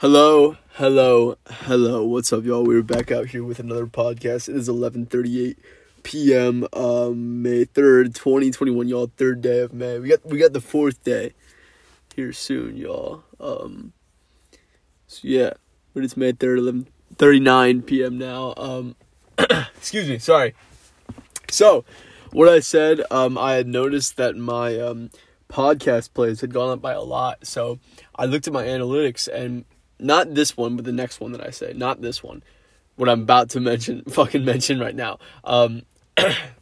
Hello, hello, hello. What's up, y'all? We're back out here with another podcast. It is 11:38 p.m. Um, May 3rd, 2021, y'all. Third day of May. We got we got the fourth day here soon, y'all. Um, so yeah, but it's May 3rd, 11:39 p.m. now. Um, excuse me, sorry. So, what I said, um, I had noticed that my um podcast plays had gone up by a lot. So I looked at my analytics and not this one, but the next one that I say, not this one, what I'm about to mention, fucking mention right now. Um,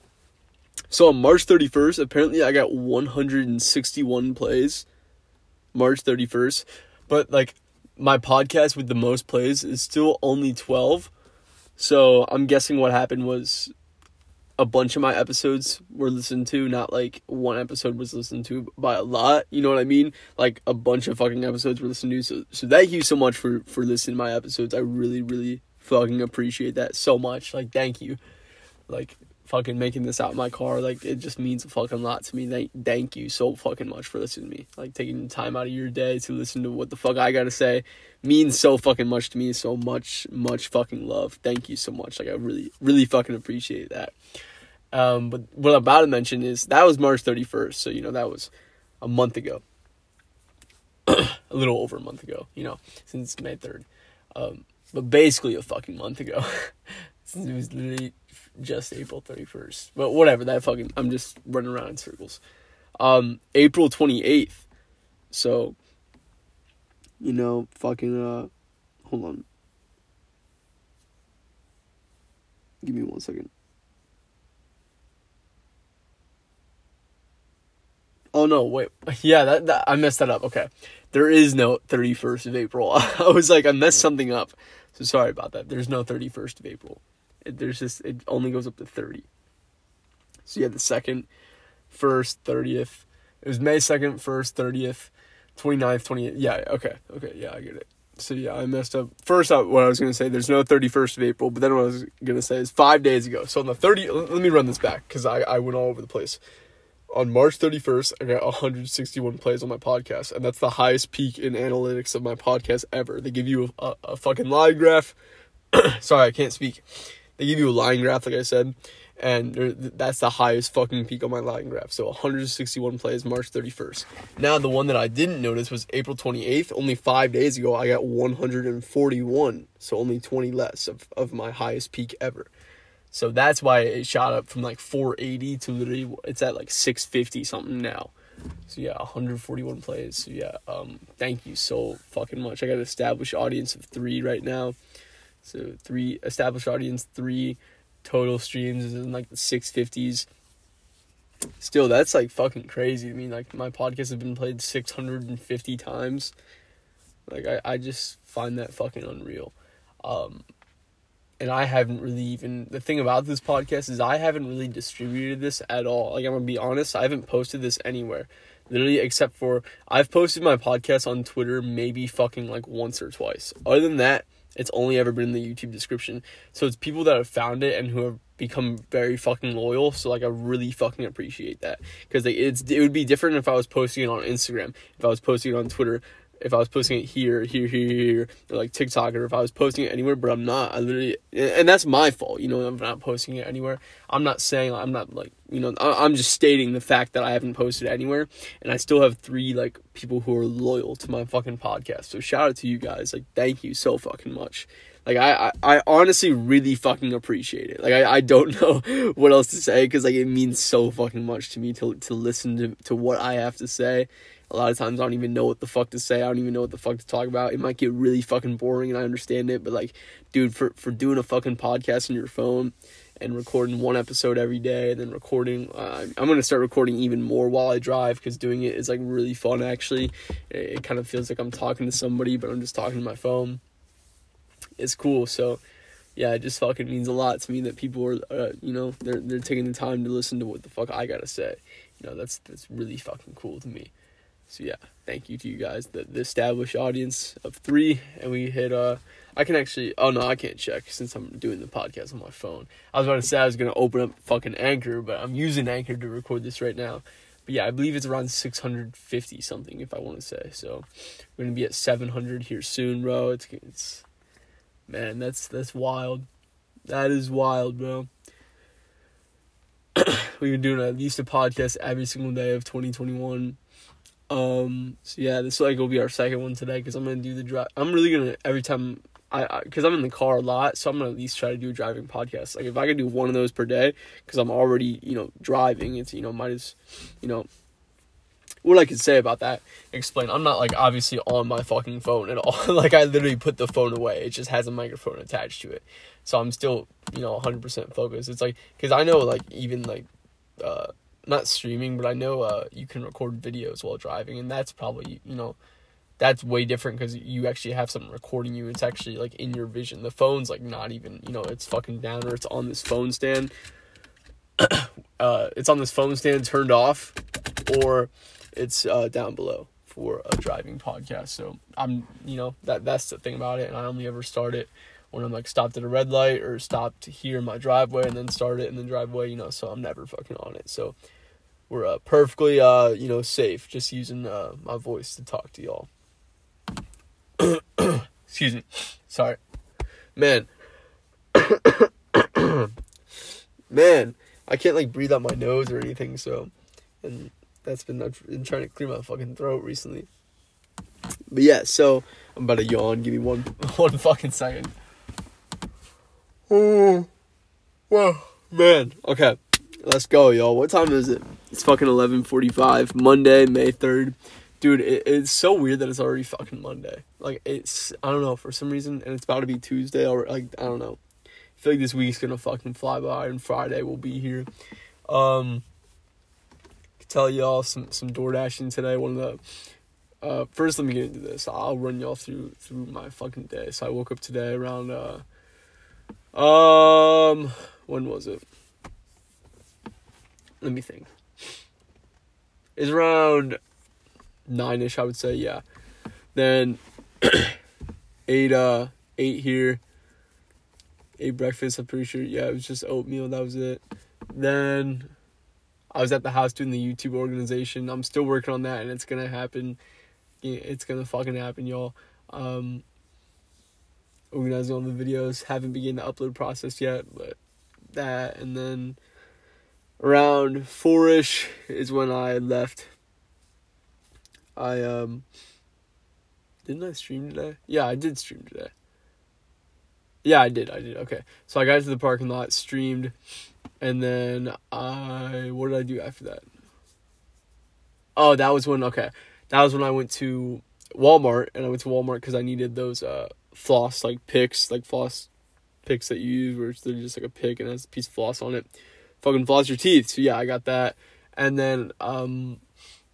so on March 31st, apparently I got 161 plays. March 31st, but like my podcast with the most plays is still only 12. So I'm guessing what happened was a bunch of my episodes were listened to, not like one episode was listened to by a lot. You know what I mean? Like a bunch of fucking episodes were listened to. So, so thank you so much for for listening to my episodes. I really, really fucking appreciate that so much. Like, thank you. Like, fucking making this out my car, like it just means a fucking lot to me. Thank, thank you so fucking much for listening to me. Like taking time out of your day to listen to what the fuck I gotta say means so fucking much to me. So much, much fucking love. Thank you so much. Like I really, really fucking appreciate that. Um, but what I'm about to mention is that was March 31st, so you know that was a month ago, a little over a month ago. You know, since May 3rd, um, but basically a fucking month ago, it was literally just April 31st. But whatever, that fucking I'm just running around in circles. Um, April 28th, so you know, fucking uh, hold on, give me one second. Oh no, wait. Yeah, that, that I messed that up. Okay. There is no 31st of April. I was like I messed something up. So sorry about that. There's no 31st of April. It, there's just it only goes up to 30. So had the 2nd, 1st, 30th. It was May 2nd, 1st, 30th, 29th, 28th. Yeah, okay. Okay, yeah, I get it. So yeah, I messed up. First up what I was going to say, there's no 31st of April, but then what I was going to say is 5 days ago. So on the 30 let me run this back cuz I I went all over the place on March 31st, I got 161 plays on my podcast, and that's the highest peak in analytics of my podcast ever. They give you a, a, a fucking line graph. Sorry, I can't speak. They give you a line graph, like I said, and that's the highest fucking peak on my line graph. So 161 plays March 31st. Now, the one that I didn't notice was April 28th. Only five days ago, I got 141, so only 20 less of, of my highest peak ever. So that's why it shot up from like 480 to literally it's at like 650 something now. So yeah, 141 plays. So yeah, um, thank you so fucking much. I got an established audience of three right now. So three established audience, three total streams is in like the 650s. Still, that's like fucking crazy. I mean, like my podcast has been played 650 times. Like I, I just find that fucking unreal. Um, and I haven't really even the thing about this podcast is I haven't really distributed this at all. Like I'm gonna be honest, I haven't posted this anywhere. Literally except for I've posted my podcast on Twitter maybe fucking like once or twice. Other than that, it's only ever been in the YouTube description. So it's people that have found it and who have become very fucking loyal. So like I really fucking appreciate that because like it's it would be different if I was posting it on Instagram, if I was posting it on Twitter if I was posting it here, here, here, here, or like TikTok, or if I was posting it anywhere, but I'm not. I literally, and that's my fault. You know, I'm not posting it anywhere. I'm not saying I'm not like you know. I'm just stating the fact that I haven't posted anywhere, and I still have three like people who are loyal to my fucking podcast. So shout out to you guys. Like, thank you so fucking much. Like I, I, I honestly really fucking appreciate it. Like I, I don't know what else to say because like it means so fucking much to me to to listen to to what I have to say a lot of times I don't even know what the fuck to say. I don't even know what the fuck to talk about. It might get really fucking boring and I understand it, but like, dude, for for doing a fucking podcast on your phone and recording one episode every day and then recording uh, i'm going to start recording even more while i drive because doing it is like really fun actually it, it, kind of feels like i'm talking to somebody but i'm just talking to my phone it's cool so yeah it just fucking means a lot to me that people are uh, you know they're, they're taking the time to listen to what the fuck i gotta say you know that's that's really fucking cool to me so yeah, thank you to you guys, the, the established audience of three, and we hit. Uh, I can actually. Oh no, I can't check since I'm doing the podcast on my phone. I was about to say I was gonna open up fucking Anchor, but I'm using Anchor to record this right now. But yeah, I believe it's around 650 something if I want to say. So we're gonna be at 700 here soon, bro. It's it's man, that's that's wild. That is wild, bro. We've been doing at least a podcast every single day of 2021. Um, so yeah, this like will be our second one today because I'm gonna do the drive. I'm really gonna every time I because I'm in the car a lot, so I'm gonna at least try to do a driving podcast. Like if I could do one of those per day, because I'm already you know driving, it's you know might as you know what I could say about that. Explain. I'm not like obviously on my fucking phone at all. like I literally put the phone away. It just has a microphone attached to it, so I'm still you know 100 percent focused. It's like because I know like even like uh not streaming, but I know uh you can record videos while driving, and that's probably you know that's way different because you actually have something recording you. It's actually like in your vision. The phone's like not even, you know, it's fucking down or it's on this phone stand. uh, it's on this phone stand turned off, or it's uh, down below for a driving podcast. So I'm, you know, that that's the thing about it. And I only ever start it when I'm like stopped at a red light or stopped here in my driveway and then start it in the driveway. You know, so I'm never fucking on it. So we're uh, perfectly, uh, you know, safe just using uh, my voice to talk to y'all. Excuse me. Sorry. Man. Man, I can't like breathe out my nose or anything, so and that's been I've been trying to clear my fucking throat recently. But yeah, so I'm about to yawn. Give me one one fucking second. Oh, well, man. Okay, let's go, y'all. What time is it? It's fucking eleven forty-five. Monday, May third dude, it, it's so weird that it's already fucking Monday. Like it's I don't know for some reason, and it's about to be Tuesday or like I don't know. I feel like this week's gonna fucking fly by, and Friday will be here. Um, tell y'all some some door dashing today. One of the uh, first, let me get into this. I'll run y'all through through my fucking day. So I woke up today around uh, um, when was it? Let me think. It's around nine ish, I would say. Yeah. Then ate uh ate here. Ate breakfast. I'm pretty sure. Yeah, it was just oatmeal. That was it. Then I was at the house doing the YouTube organization. I'm still working on that, and it's gonna happen. It's gonna fucking happen, y'all. Um, organizing all the videos. Haven't begun the upload process yet, but that, and then around four ish is when I left I um didn't I stream today? Yeah, I did stream today. Yeah, I did. I did. Okay. So I got to the parking lot, streamed, and then I what did I do after that? Oh, that was when okay. That was when I went to Walmart and I went to Walmart cuz I needed those uh floss like picks, like floss picks that you use where they're just like a pick and has a piece of floss on it. Fucking floss your teeth. So yeah, I got that. And then um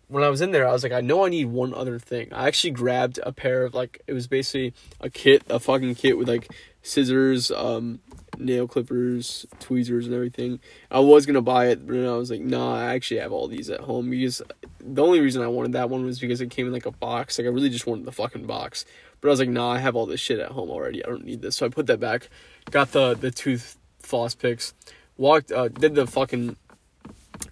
when I was in there, I was like, I know I need one other thing. I actually grabbed a pair of like it was basically a kit, a fucking kit with like scissors, um, nail clippers, tweezers, and everything. I was gonna buy it, but I was like, nah, I actually have all these at home because the only reason I wanted that one was because it came in like a box. Like I really just wanted the fucking box. But I was like, nah, I have all this shit at home already. I don't need this. So I put that back. Got the the tooth floss picks. Walked, uh, did the fucking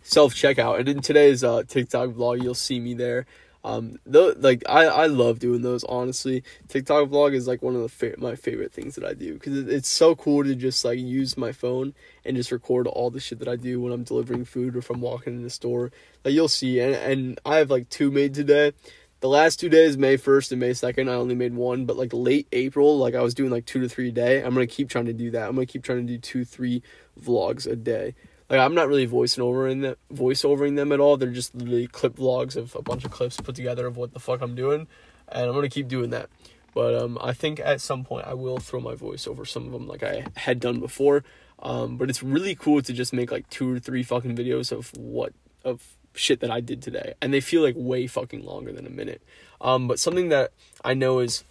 self checkout. And in today's uh, TikTok vlog, you'll see me there. Um, though, like I, I love doing those. Honestly, TikTok vlog is like one of the fa- my favorite things that I do because it, it's so cool to just like use my phone and just record all the shit that I do when I'm delivering food or if I'm walking in the store. Like you'll see, and and I have like two made today. The last two days, May 1st and May 2nd, I only made one, but like late April, like I was doing like two to three a day. I'm gonna keep trying to do that. I'm gonna keep trying to do two, three vlogs a day. Like I'm not really voicing over in the them at all. They're just literally clip vlogs of a bunch of clips put together of what the fuck I'm doing, and I'm gonna keep doing that. But um, I think at some point I will throw my voice over some of them like I had done before. Um, but it's really cool to just make like two or three fucking videos of what of shit that I did today, and they feel like way fucking longer than a minute. Um, but something that I know is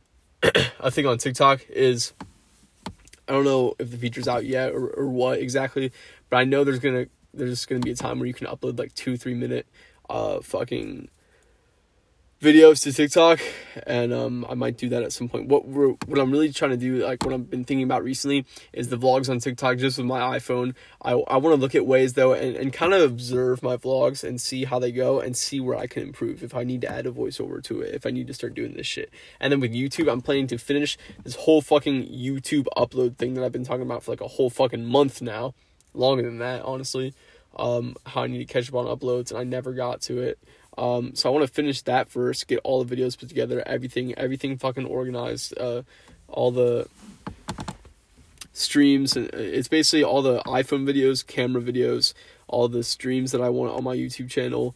I think on TikTok is I don't know if the feature's out yet or, or what exactly, but I know there's gonna there's gonna be a time where you can upload like two three minute uh fucking videos to TikTok, and um, I might do that at some point. What we're, what I'm really trying to do, like what I've been thinking about recently, is the vlogs on TikTok just with my iPhone. I I want to look at ways though, and, and kind of observe my vlogs and see how they go, and see where I can improve. If I need to add a voiceover to it, if I need to start doing this shit, and then with YouTube, I'm planning to finish this whole fucking YouTube upload thing that I've been talking about for like a whole fucking month now, longer than that, honestly. Um, how I need to catch up on uploads, and I never got to it. Um, so I want to finish that first, get all the videos put together, everything, everything fucking organized, uh, all the streams, uh, it's basically all the iPhone videos, camera videos, all the streams that I want on my YouTube channel.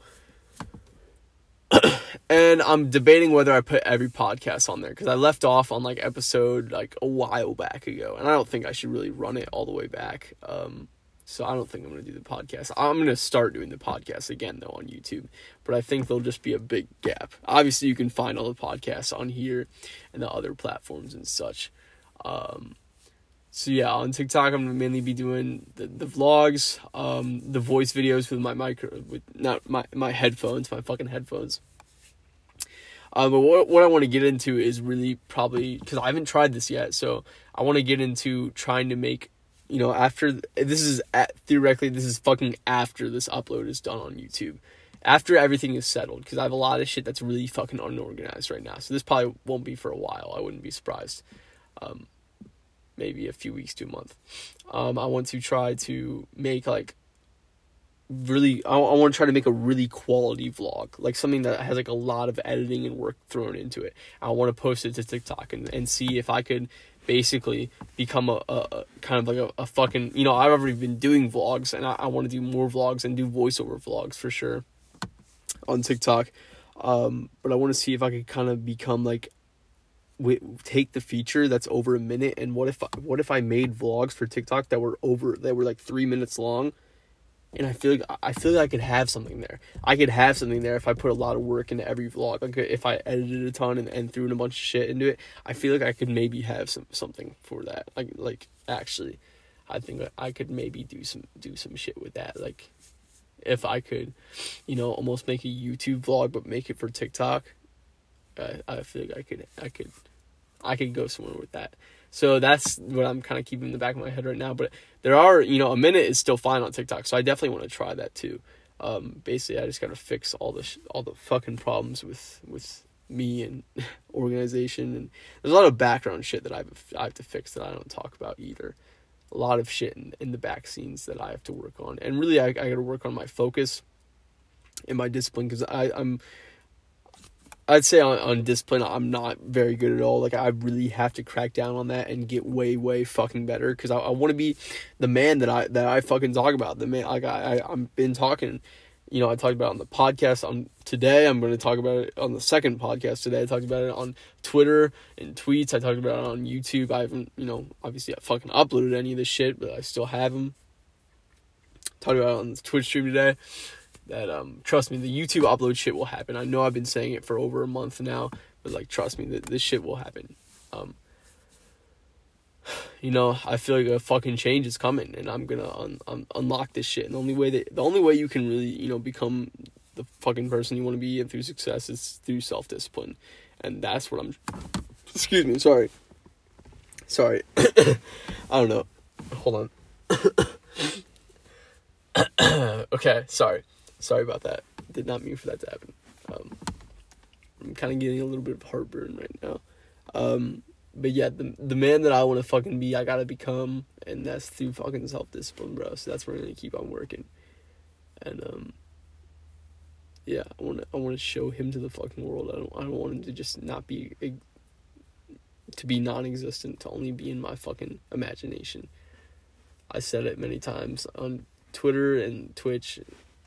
and I'm debating whether I put every podcast on there because I left off on like episode like a while back ago, and I don't think I should really run it all the way back. Um, so I don't think I'm going to do the podcast. I'm going to start doing the podcast again though on YouTube, but I think there'll just be a big gap. Obviously, you can find all the podcasts on here and the other platforms and such. Um, so yeah, on TikTok, I'm gonna mainly be doing the, the vlogs, um, the voice videos with my micro, with not my my headphones, my fucking headphones. Um, but what what I want to get into is really probably because I haven't tried this yet, so I want to get into trying to make you know, after this is at, theoretically this is fucking after this upload is done on YouTube. After everything is settled, because I have a lot of shit that's really fucking unorganized right now. So this probably won't be for a while. I wouldn't be surprised. Um, maybe a few weeks to a month. Um, I want to try to make like really. I, I want to try to make a really quality vlog, like something that has like a lot of editing and work thrown into it. I want to post it to TikTok and and see if I could basically become a, a, kind of like a, a, fucking you know I've already been doing vlogs and I, I want to do more vlogs and do voiceover vlogs for sure on TikTok. Um, but I want to see if I could kind of become like w- take the feature that's over a minute and what if what if I made vlogs for TikTok that were over that were like 3 minutes long and I feel like I feel like I could have something there. I could have something there if I put a lot of work into every vlog. Like if I edited a ton and, and threw in a bunch of shit into it, I feel like I could maybe have some something for that. Like like actually, I think I could maybe do some do some shit with that. Like if I could, you know, almost make a YouTube vlog but make it for TikTok. I I feel like I could I could I could go somewhere with that. So that's what I'm kind of keeping in the back of my head right now. But there are, you know, a minute is still fine on TikTok, so I definitely want to try that too. Um, basically, I just gotta fix all the sh- all the fucking problems with with me and organization, and there's a lot of background shit that I've I have to fix that I don't talk about either. A lot of shit in, in the back scenes that I have to work on, and really I I got to work on my focus and my discipline because I I'm I'd say on, on discipline, I'm not very good at all. Like, I really have to crack down on that and get way, way fucking better because I, I want to be the man that I that I fucking talk about. The man, like I, I I've been talking, you know, I talked about on the podcast on today. I'm going to talk about it on the second podcast today. I talked about it on Twitter and tweets. I talked about it on YouTube. I haven't, you know, obviously I fucking uploaded any of this shit, but I still have them. Talked about it on the Twitch stream today that um trust me the youtube upload shit will happen. I know i've been saying it for over a month now but like trust me that this shit will happen. Um you know i feel like a fucking change is coming and i'm gonna un- un- unlock this shit. And the only way that the only way you can really you know become the fucking person you want to be and through success is through self-discipline. And that's what i'm excuse me sorry. Sorry. I don't know. Hold on. Okay sorry Sorry about that. Did not mean for that to happen. Um, I'm kind of getting a little bit of heartburn right now. Um, but yeah, the the man that I want to fucking be, I gotta become, and that's through fucking self discipline, bro. So that's where I'm gonna keep on working. And um, yeah, I want to I want to show him to the fucking world. I don't I don't want him to just not be to be non-existent, to only be in my fucking imagination. I said it many times on Twitter and Twitch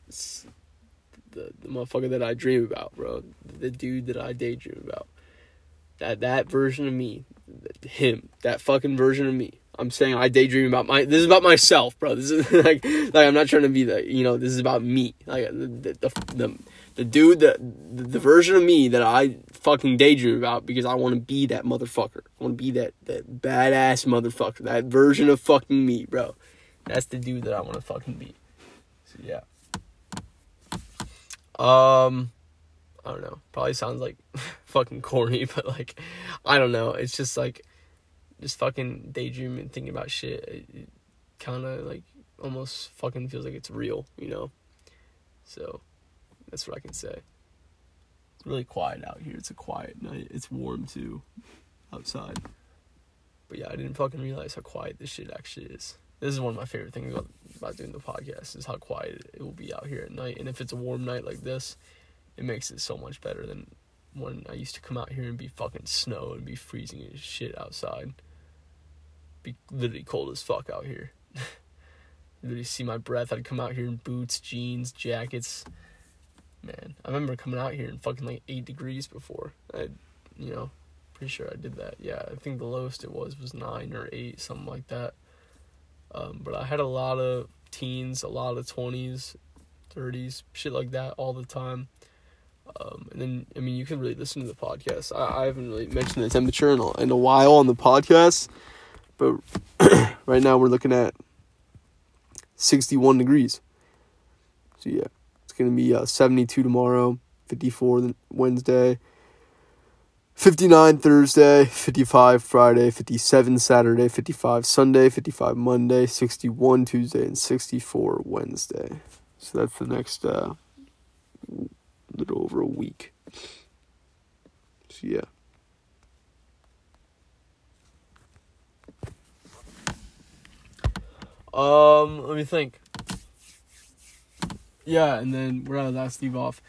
the, the motherfucker that I dream about, bro. The dude that I daydream about. That that version of me, him, that fucking version of me. I'm saying I daydream about my. This is about myself, bro. This is like like I'm not trying to be the you know. This is about me. Like the the the, the dude that the, the version of me that I fucking daydream about because I want to be that motherfucker. I want to be that that badass motherfucker. That version of fucking me, bro. That's the dude that I want to fucking be. So yeah. Um, I don't know. Probably sounds like fucking corny, but like I don't know. It's just like just fucking daydreaming, thinking about shit. It, it kind of like almost fucking feels like it's real, you know. So that's what I can say. It's really quiet out here. It's a quiet night. It's warm too outside. But yeah, I didn't fucking realize how quiet this shit actually is. This is one of my favorite things about, about doing the podcast is how quiet it will be out here at night. And if it's a warm night like this, it makes it so much better than when I used to come out here and be fucking snow and be freezing as shit outside. Be literally cold as fuck out here. literally see my breath. I'd come out here in boots, jeans, jackets. Man, I remember coming out here in fucking like eight degrees before. I, you know, pretty sure I did that. Yeah, I think the lowest it was was nine or eight, something like that. Um, but I had a lot of teens, a lot of twenties, thirties, shit like that all the time. Um, and then, I mean, you can really listen to the podcast. I, I haven't really mentioned the temperature in a, in a while on the podcast, but right now we're looking at 61 degrees. So, yeah, it's going to be uh, 72 tomorrow, 54 Wednesday, 59 Thursday, 55 Friday, 57 Saturday, 55 Sunday, 55 Monday, 61 Tuesday, and 64 Wednesday. So that's the next uh, little over a week. So yeah. Um, let me think. Yeah, and then where did I last leave off?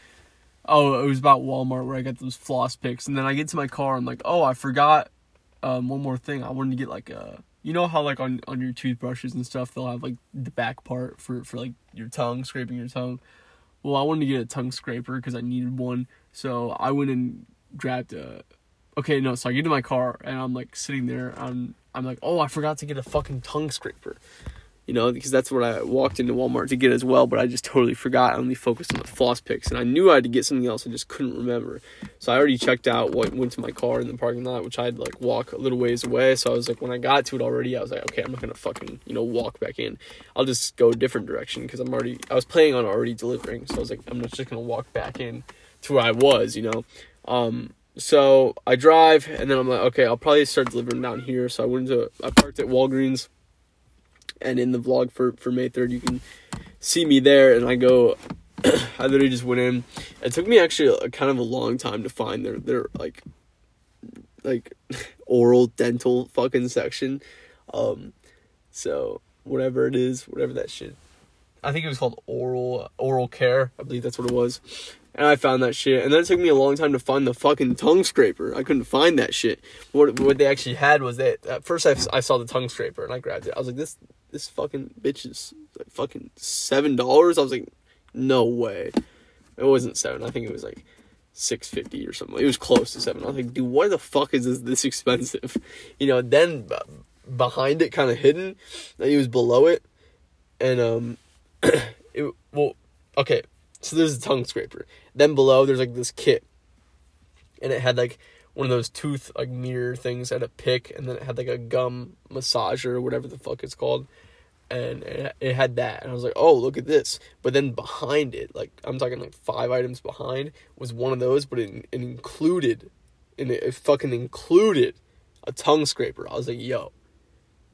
Oh, it was about Walmart where I got those floss picks, and then I get to my car. I'm like, oh, I forgot um, one more thing. I wanted to get like a, you know how like on on your toothbrushes and stuff they'll have like the back part for for like your tongue scraping your tongue. Well, I wanted to get a tongue scraper because I needed one, so I went and grabbed a. Okay, no, so I get to my car and I'm like sitting there. I'm I'm like, oh, I forgot to get a fucking tongue scraper you know, because that's what I walked into Walmart to get as well, but I just totally forgot. I only focused on the floss picks, and I knew I had to get something else. I just couldn't remember. So I already checked out what went to my car in the parking lot, which I had like walk a little ways away. So I was like, when I got to it already, I was like, okay, I'm not gonna fucking you know walk back in. I'll just go a different direction because I'm already I was planning on already delivering. So I was like, I'm not just gonna walk back in to where I was, you know. Um, so I drive, and then I'm like, okay, I'll probably start delivering down here. So I went to I parked at Walgreens and in the vlog for for May third, you can see me there, and I go. I literally just went in. It took me actually a, kind of a long time to find their their like like oral dental fucking section. Um, so whatever it is, whatever that shit. I think it was called oral oral care. I believe that's what it was. And I found that shit. And then it took me a long time to find the fucking tongue scraper. I couldn't find that shit. What what they actually had was that at first I, I saw the tongue scraper and I grabbed it. I was like, this this fucking bitch is like fucking seven dollars. I was like, no way. It wasn't seven. I think it was like six fifty or something. It was close to seven. I was like, dude, why the fuck is this this expensive? You know. Then behind it, kind of hidden, it was below it, and um, it well, okay. So there's a tongue scraper. Then below there's like this kit, and it had like one of those tooth like mirror things had a pick, and then it had like a gum massager or whatever the fuck it's called, and it, had that, and I was like, oh look at this. But then behind it, like I'm talking like five items behind, was one of those, but it, it included, and it, it fucking included a tongue scraper. I was like, yo,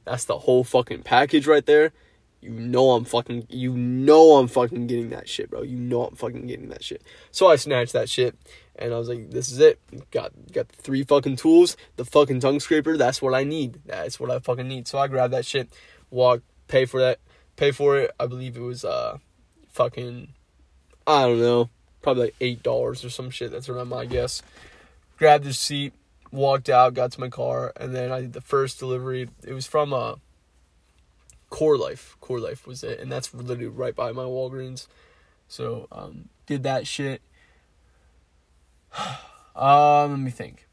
that's the whole fucking package right there. You know I'm fucking you know I'm fucking getting that shit, bro. You know I'm fucking getting that shit. So I snatched that shit and I was like, this is it. Got got three fucking tools, the fucking tongue scraper, that's what I need. That's what I fucking need. So I grabbed that shit, walk, pay for that, pay for it. I believe it was uh fucking I don't know, probably like eight dollars or some shit. That's around my guess. Grabbed the seat, walked out, got to my car, and then I did the first delivery. It was from uh Core Life. Core Life was it, and that's literally right by my Walgreens. So um, did that shit. um, let me think.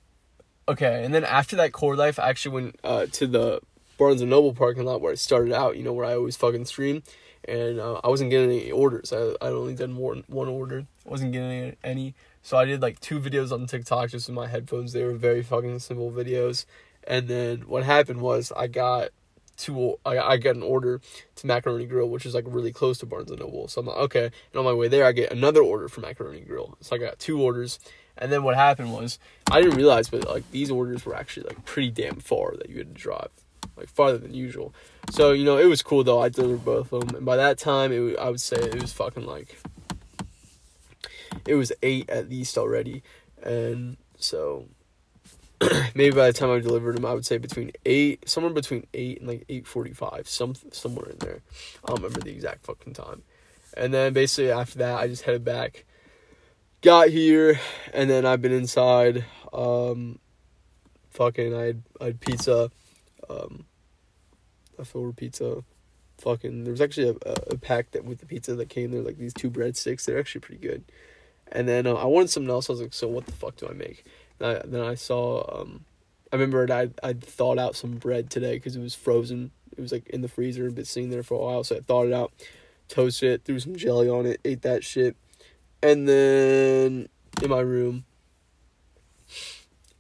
Okay, and then after that Core Life, I actually went uh, to the Barnes and Noble parking lot where I started out. You know where I always fucking stream, and uh, I wasn't getting any orders. I I only did one one order. I wasn't getting any. So I did like two videos on TikTok just with my headphones. They were very fucking simple videos. And then what happened was I got two. I, I get an order to Macaroni Grill, which is like really close to Barnes and Noble. So I'm like, okay. And on my way there, I get another order from Macaroni Grill. So I got two orders. And then what happened was I didn't realize, but like these orders were actually like pretty damn far that you had to drive, like farther than usual. So you know it was cool though. I delivered both of them, and by that time, it I would say it was fucking like it was eight at least already, and so maybe by the time I delivered them, I would say between eight, somewhere between eight and like eight forty-five, some somewhere in there. I don't remember the exact fucking time. And then basically after that, I just headed back got here and then I've been inside. Um, fucking, I had, I had pizza, um, leftover pizza. Fucking, there was actually a, a, pack that with the pizza that came there, like these two breadsticks. They're actually pretty good. And then uh, I wanted something else. I was like, so what the fuck do I make? I, then I saw, um, I remember I I thawed out some bread today because it was frozen. It was like in the freezer been sitting there for a while. So I thawed it out, toasted it, threw some jelly on it, ate that shit and then in my room.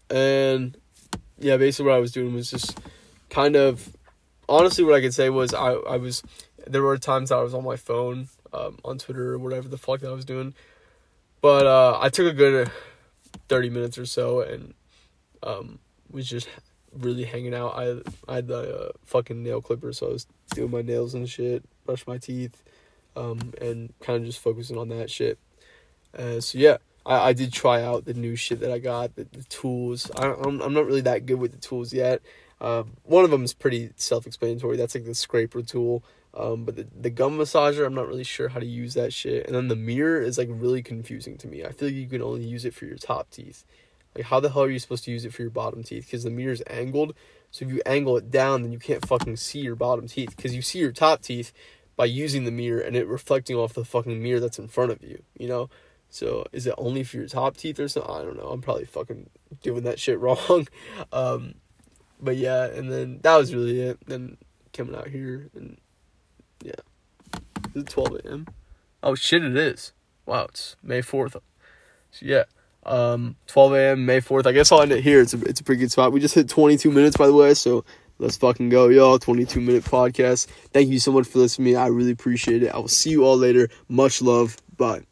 And yeah, basically what I was doing was just kind of honestly what I could say was I, I was there were times I was on my phone, um, on Twitter or whatever the fuck that I was doing. But uh, I took a good thirty minutes or so and um, was just really hanging out. I I had the uh, fucking nail clipper, so I was doing my nails and shit, brush my teeth, um, and kind of just focusing on that shit. Uh, so yeah, I, I did try out the new shit that I got, the, the tools. I, I'm I'm not really that good with the tools yet. Uh, one of them is pretty self-explanatory. That's like the scraper tool. Um, but the, the gum massager, I'm not really sure how to use that shit. And then the mirror is like really confusing to me. I feel like you can only use it for your top teeth. Like, how the hell are you supposed to use it for your bottom teeth? Because the mirror's angled. So if you angle it down, then you can't fucking see your bottom teeth. Because you see your top teeth by using the mirror and it reflecting off the fucking mirror that's in front of you, you know? So is it only for your top teeth or something? I don't know. I'm probably fucking doing that shit wrong. Um, but yeah, and then that was really it. Then coming out here and yeah, is it 12 a.m.? Oh shit, it is. Wow, it's May 4th. So yeah, um, 12 a.m. May 4th. I guess I'll end it here. It's a it's a pretty good spot. We just hit 22 minutes by the way, so let's fucking go, y'all. 22 minute podcast. Thank you so much for listening to me. I really appreciate it. I will see you all later. Much love. Bye.